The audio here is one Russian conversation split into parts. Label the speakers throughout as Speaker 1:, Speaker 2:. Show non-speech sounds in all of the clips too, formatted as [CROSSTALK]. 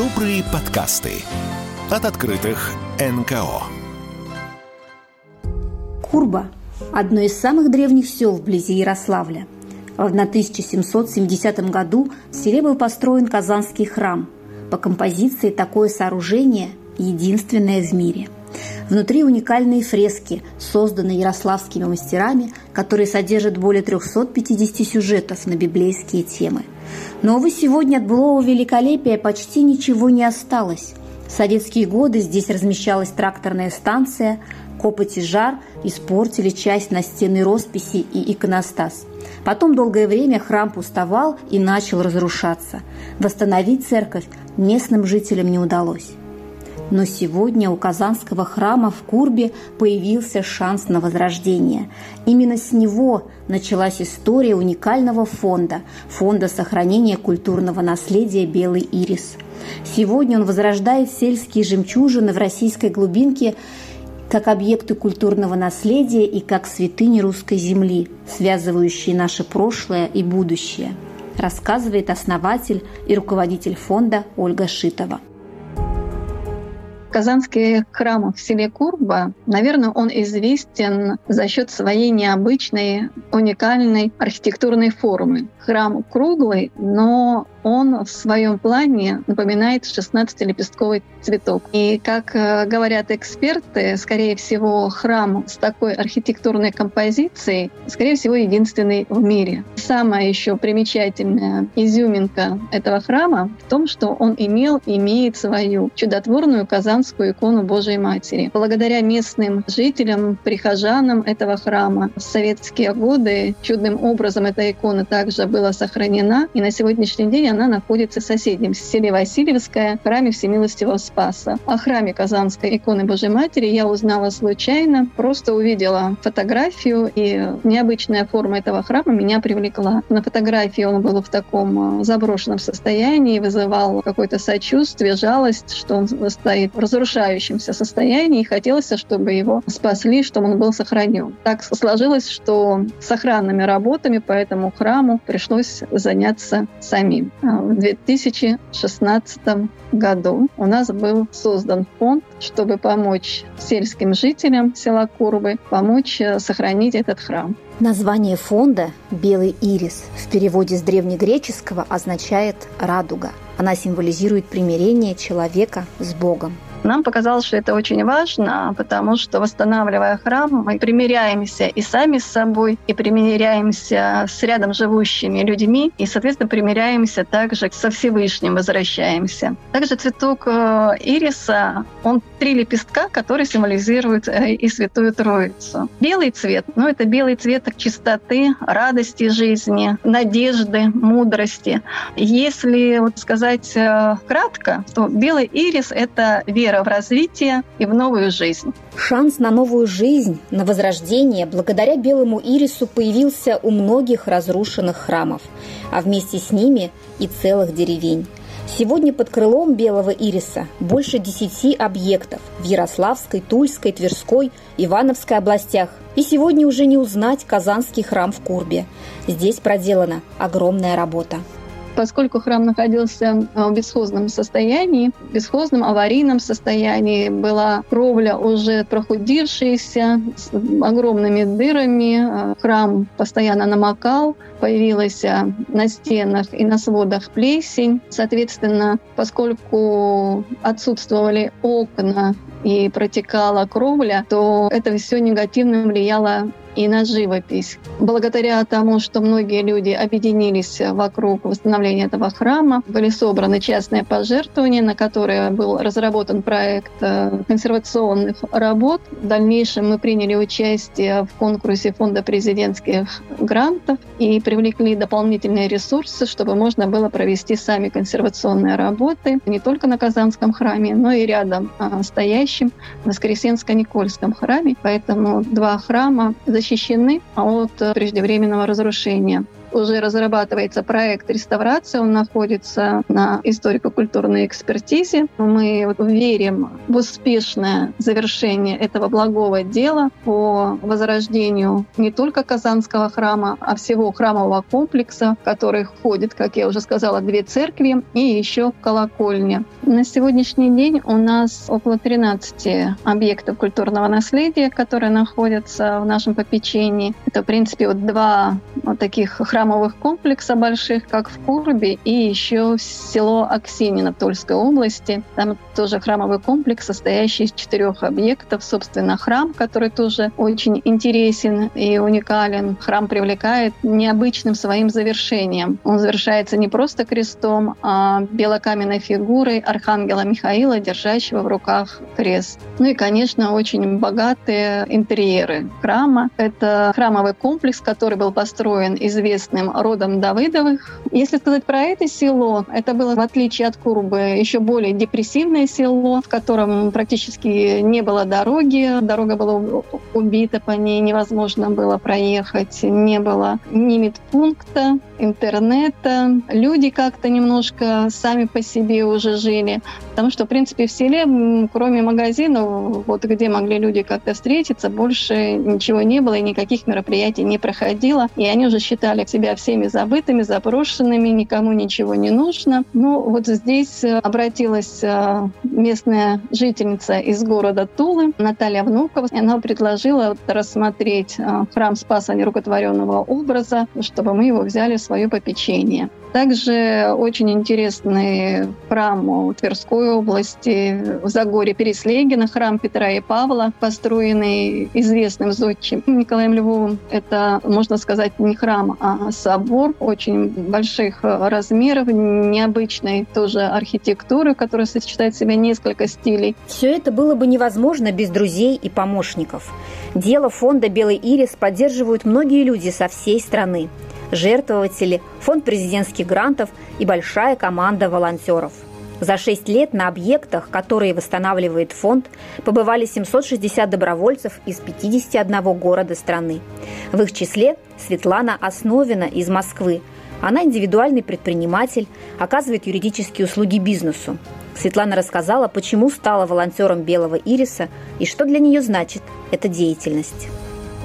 Speaker 1: Добрые подкасты от открытых НКО.
Speaker 2: Курба – одно из самых древних сел вблизи Ярославля. В 1770 году в селе был построен Казанский храм. По композиции такое сооружение – единственное в мире – Внутри уникальные фрески, созданные ярославскими мастерами, которые содержат более 350 сюжетов на библейские темы. Но, увы, сегодня от былого великолепия почти ничего не осталось. В советские годы здесь размещалась тракторная станция, копоть и жар испортили часть настенной росписи и иконостас. Потом долгое время храм пустовал и начал разрушаться. Восстановить церковь местным жителям не удалось. Но сегодня у Казанского храма в Курбе появился шанс на возрождение. Именно с него началась история уникального фонда – Фонда сохранения культурного наследия «Белый ирис». Сегодня он возрождает сельские жемчужины в российской глубинке как объекты культурного наследия и как святыни русской земли, связывающие наше прошлое и будущее, рассказывает основатель и руководитель фонда Ольга Шитова.
Speaker 3: Казанский храм в селе Курба, наверное, он известен за счет своей необычной, уникальной архитектурной формы. Храм круглый, но он в своем плане напоминает 16-лепестковый цветок. И, как э, говорят эксперты, скорее всего, храм с такой архитектурной композицией, скорее всего, единственный в мире. Самая еще примечательная изюминка этого храма в том, что он имел, имеет свою чудотворную казанскую икону Божией Матери. Благодаря местным жителям, прихожанам этого храма в советские годы чудным образом эта икона также была сохранена, и на сегодняшний день она находится в соседнем селе Васильевское, храме Всемилостивого Спаса. О храме Казанской иконы Божьей Матери я узнала случайно, просто увидела фотографию, и необычная форма этого храма меня привлекла. На фотографии он был в таком э, заброшенном состоянии, вызывал какое-то сочувствие, жалость, что он стоит в разрушающемся состоянии, и хотелось, чтобы его спасли, чтобы он был сохранен. Так сложилось, что с охранными работами по этому храму пришлось заняться самим в 2016 году у нас был создан фонд, чтобы помочь сельским жителям села Курбы, помочь э, сохранить этот храм.
Speaker 2: Название фонда «Белый ирис» в переводе с древнегреческого означает «радуга». Она символизирует примирение человека с Богом.
Speaker 3: Нам показалось, что это очень важно, потому что восстанавливая храм, мы примиряемся и сами с собой, и примиряемся с рядом живущими людьми, и, соответственно, примиряемся также со Всевышним, возвращаемся. Также цветок э, ириса, он три лепестка, которые символизируют э, и Святую Троицу. Белый цвет, ну, это белый цвет чистоты, радости жизни, надежды, мудрости. Если вот сказать э, кратко, то белый ирис — это вера вера в развитие и в новую жизнь.
Speaker 2: Шанс на новую жизнь, на возрождение благодаря белому ирису появился у многих разрушенных храмов, а вместе с ними и целых деревень. Сегодня под крылом белого ириса больше десяти объектов в Ярославской, Тульской, Тверской, Ивановской областях. И сегодня уже не узнать Казанский храм в Курбе. Здесь проделана огромная работа.
Speaker 3: Поскольку храм находился а, в бесхозном состоянии, в бесхозном аварийном состоянии, была кровля уже прохудившаяся, с огромными дырами, а, храм постоянно намокал, появилась а, на стенах и на сводах плесень. Соответственно, поскольку отсутствовали окна и протекала кровля, то это все негативно влияло и на живопись. Благодаря тому, что многие люди объединились вокруг восстановления этого храма, были собраны частные пожертвования, на которые был разработан проект э, консервационных работ. В дальнейшем мы приняли участие в конкурсе Фонда президентских грантов и привлекли дополнительные ресурсы, чтобы можно было провести сами консервационные работы не только на Казанском храме, но и рядом а, стоящим на Воскресенско-Никольском храме. Поэтому два храма защищены от преждевременного разрушения. уже разрабатывается проект реставрации, он находится на историко-культурной экспертизе. Мы верим в успешное завершение этого благого дела по возрождению не только Казанского храма, а всего храмового комплекса, в который входит, как я уже сказала, две церкви и еще колокольня. На сегодняшний день у нас около 13 объектов культурного наследия, которые находятся в нашем попечении. Это, в принципе, вот два вот таких храмовых комплекса больших, как в Курбе, и еще село Аксинина в Тульской области. Там тоже храмовый комплекс, состоящий из четырех объектов. Собственно, храм, который тоже очень интересен и уникален. Храм привлекает необычным своим завершением. Он завершается не просто крестом, а белокаменной фигурой архангела Михаила, держащего в руках крест. Ну и, конечно, очень богатые интерьеры храма. Это храмовый комплекс, который был построен известным родом Давыдовых. Если сказать про это село, это было, в отличие от Курбы, еще более депрессивное село, в котором практически не было дороги. Дорога была убита, по ней невозможно было проехать. Не было ни медпункта, интернета. Люди как-то немножко сами по себе уже жили. Потому что, в принципе, в селе, кроме магазинов, вот где могли люди как-то встретиться, больше ничего не было и никаких мероприятий не проходило. И они уже считали себя всеми забытыми, заброшенными, никому ничего не нужно. Ну, вот здесь э, обратилась э, местная жительница из города Тулы, Наталья Внукова. И она предложила рассмотреть э, храм Спаса Нерукотворенного образа, чтобы мы его взяли в свое попечение. Также очень интересный храм Тверской области, в Загоре Переслегина, храм Петра и Павла, построенный известным зодчим Николаем Львовым. Это, можно сказать, не храм, а собор очень больших размеров, необычной тоже архитектуры, которая сочетает в себе несколько стилей.
Speaker 2: Все это было бы невозможно без друзей и помощников. Дело фонда «Белый ирис» поддерживают многие люди со всей страны жертвователи, фонд президентских грантов и большая команда волонтеров. За шесть лет на объектах, которые восстанавливает фонд, побывали 760 добровольцев из 51 города страны. В их числе Светлана Основина из Москвы. Она индивидуальный предприниматель, оказывает юридические услуги бизнесу. Светлана рассказала, почему стала волонтером «Белого ириса» и что для нее значит эта деятельность.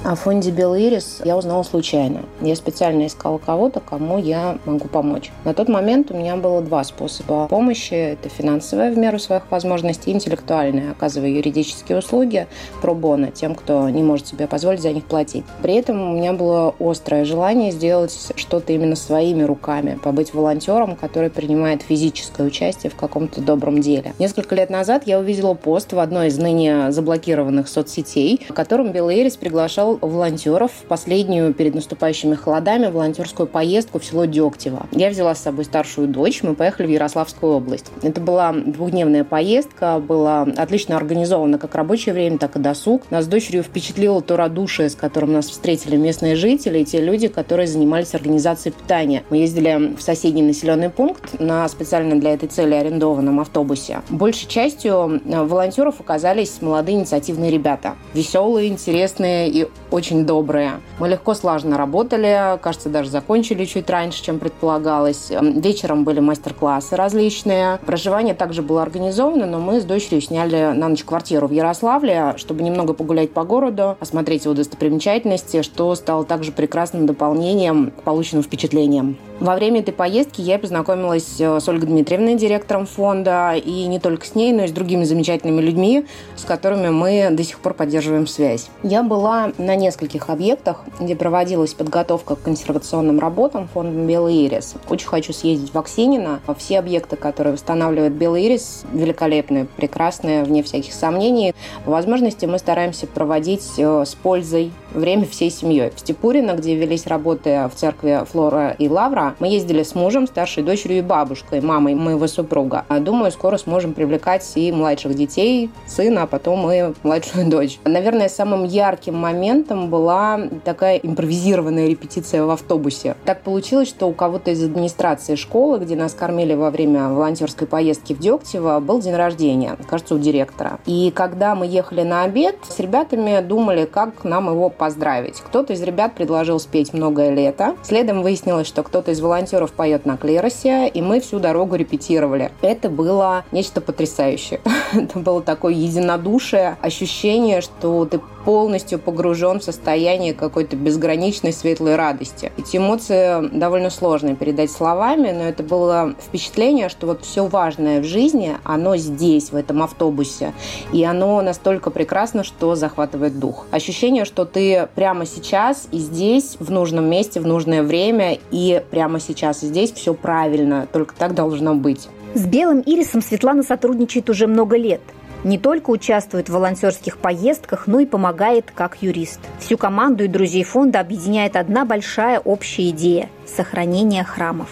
Speaker 4: О фонде «Белый ирис» я узнала случайно. Я специально искала кого-то, кому я могу помочь. На тот момент у меня было два способа помощи. Это финансовая в меру своих возможностей, интеллектуальная, оказывая юридические услуги про бона тем, кто не может себе позволить за них платить. При этом у меня было острое желание сделать что-то именно своими руками, побыть волонтером, который принимает физическое участие в каком-то добром деле. Несколько лет назад я увидела пост в одной из ныне заблокированных соцсетей, в котором «Белый ирис» приглашал волонтеров в последнюю перед наступающими холодами волонтерскую поездку в село Дегтево. Я взяла с собой старшую дочь, мы поехали в Ярославскую область. Это была двухдневная поездка, была отлично организована как рабочее время, так и досуг. Нас с дочерью впечатлило то радушие, с которым нас встретили местные жители и те люди, которые занимались организацией питания. Мы ездили в соседний населенный пункт на специально для этой цели арендованном автобусе. Большей частью э, волонтеров оказались молодые инициативные ребята. Веселые, интересные и очень добрые. Мы легко, слаженно работали, кажется, даже закончили чуть раньше, чем предполагалось. Эм, вечером были мастер-классы различные. Проживание также было организовано, но мы с дочерью сняли на ночь квартиру в Ярославле, чтобы немного погулять по городу, осмотреть его достопримечательности, что стало также прекрасным дополнением к полученным впечатлениям. Во время этой поездки я познакомилась э, с Ольгой Дмитриевной, директором фонда, и не только с ней, но и с другими замечательными людьми, с которыми мы до сих пор поддерживаем связь. Я была на нескольких объектах, где проводилась подготовка к консервационным работам фондом «Белый ирис». Очень хочу съездить в Аксинина. Все объекты, которые восстанавливает «Белый ирис», великолепные, прекрасные, вне всяких сомнений. По возможности мы стараемся проводить э, с пользой время всей семьей. В Степурино, где велись работы в церкви Флора и Лавра, мы ездили с мужем, старшей дочерью и бабушкой, мамой моего супруга. А думаю, скоро сможем привлекать и младших детей, сына, а потом и младшую [LAUGHS] дочь. Наверное, самым ярким моментом была такая импровизированная репетиция в автобусе. Так получилось, что у кого-то из администрации школы, где нас кормили во время волонтерской поездки в Дегтево, был день рождения, кажется, у директора. И когда мы ехали на обед, с ребятами думали, как нам его поздравить. Кто-то из ребят предложил спеть «Многое лето». Следом выяснилось, что кто-то из волонтеров поет на клеросе, и мы всю дорогу репетировали. Это было нечто потрясающее. [LAUGHS] Это было такое единодушие, ощущение, что ты полностью погружен в состояние какой-то безграничной светлой радости. Эти эмоции довольно сложно передать словами, но это было впечатление, что вот все важное в жизни, оно здесь, в этом автобусе. И оно настолько прекрасно, что захватывает дух. Ощущение, что ты прямо сейчас и здесь, в нужном месте, в нужное время, и прямо сейчас и здесь все правильно. Только так должно быть.
Speaker 2: С Белым Ирисом Светлана сотрудничает уже много лет – не только участвует в волонтерских поездках, но и помогает как юрист. Всю команду и друзей фонда объединяет одна большая общая идея – сохранение храмов.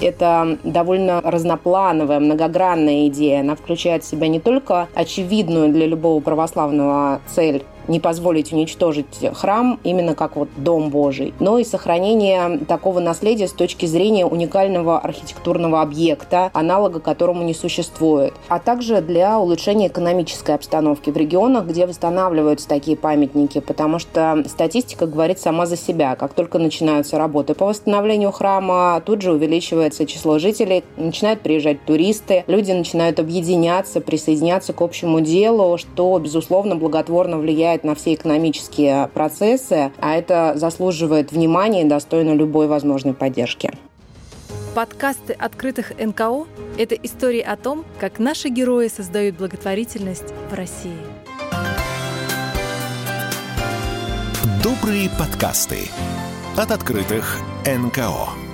Speaker 4: Это довольно разноплановая, многогранная идея. Она включает в себя не только очевидную для любого православного цель не позволить уничтожить храм именно как вот Дом Божий, но и сохранение такого наследия с точки зрения уникального архитектурного объекта, аналога которому не существует, а также для улучшения экономической обстановки в регионах, где восстанавливаются такие памятники, потому что статистика говорит сама за себя. Как только начинаются работы по восстановлению храма, тут же увеличивается число жителей, начинают приезжать туристы, люди начинают объединяться, присоединяться к общему делу, что, безусловно, благотворно влияет влияет на все экономические процессы, а это заслуживает внимания и достойно любой возможной поддержки.
Speaker 5: Подкасты открытых НКО – это истории о том, как наши герои создают благотворительность в России.
Speaker 1: Добрые подкасты от открытых НКО.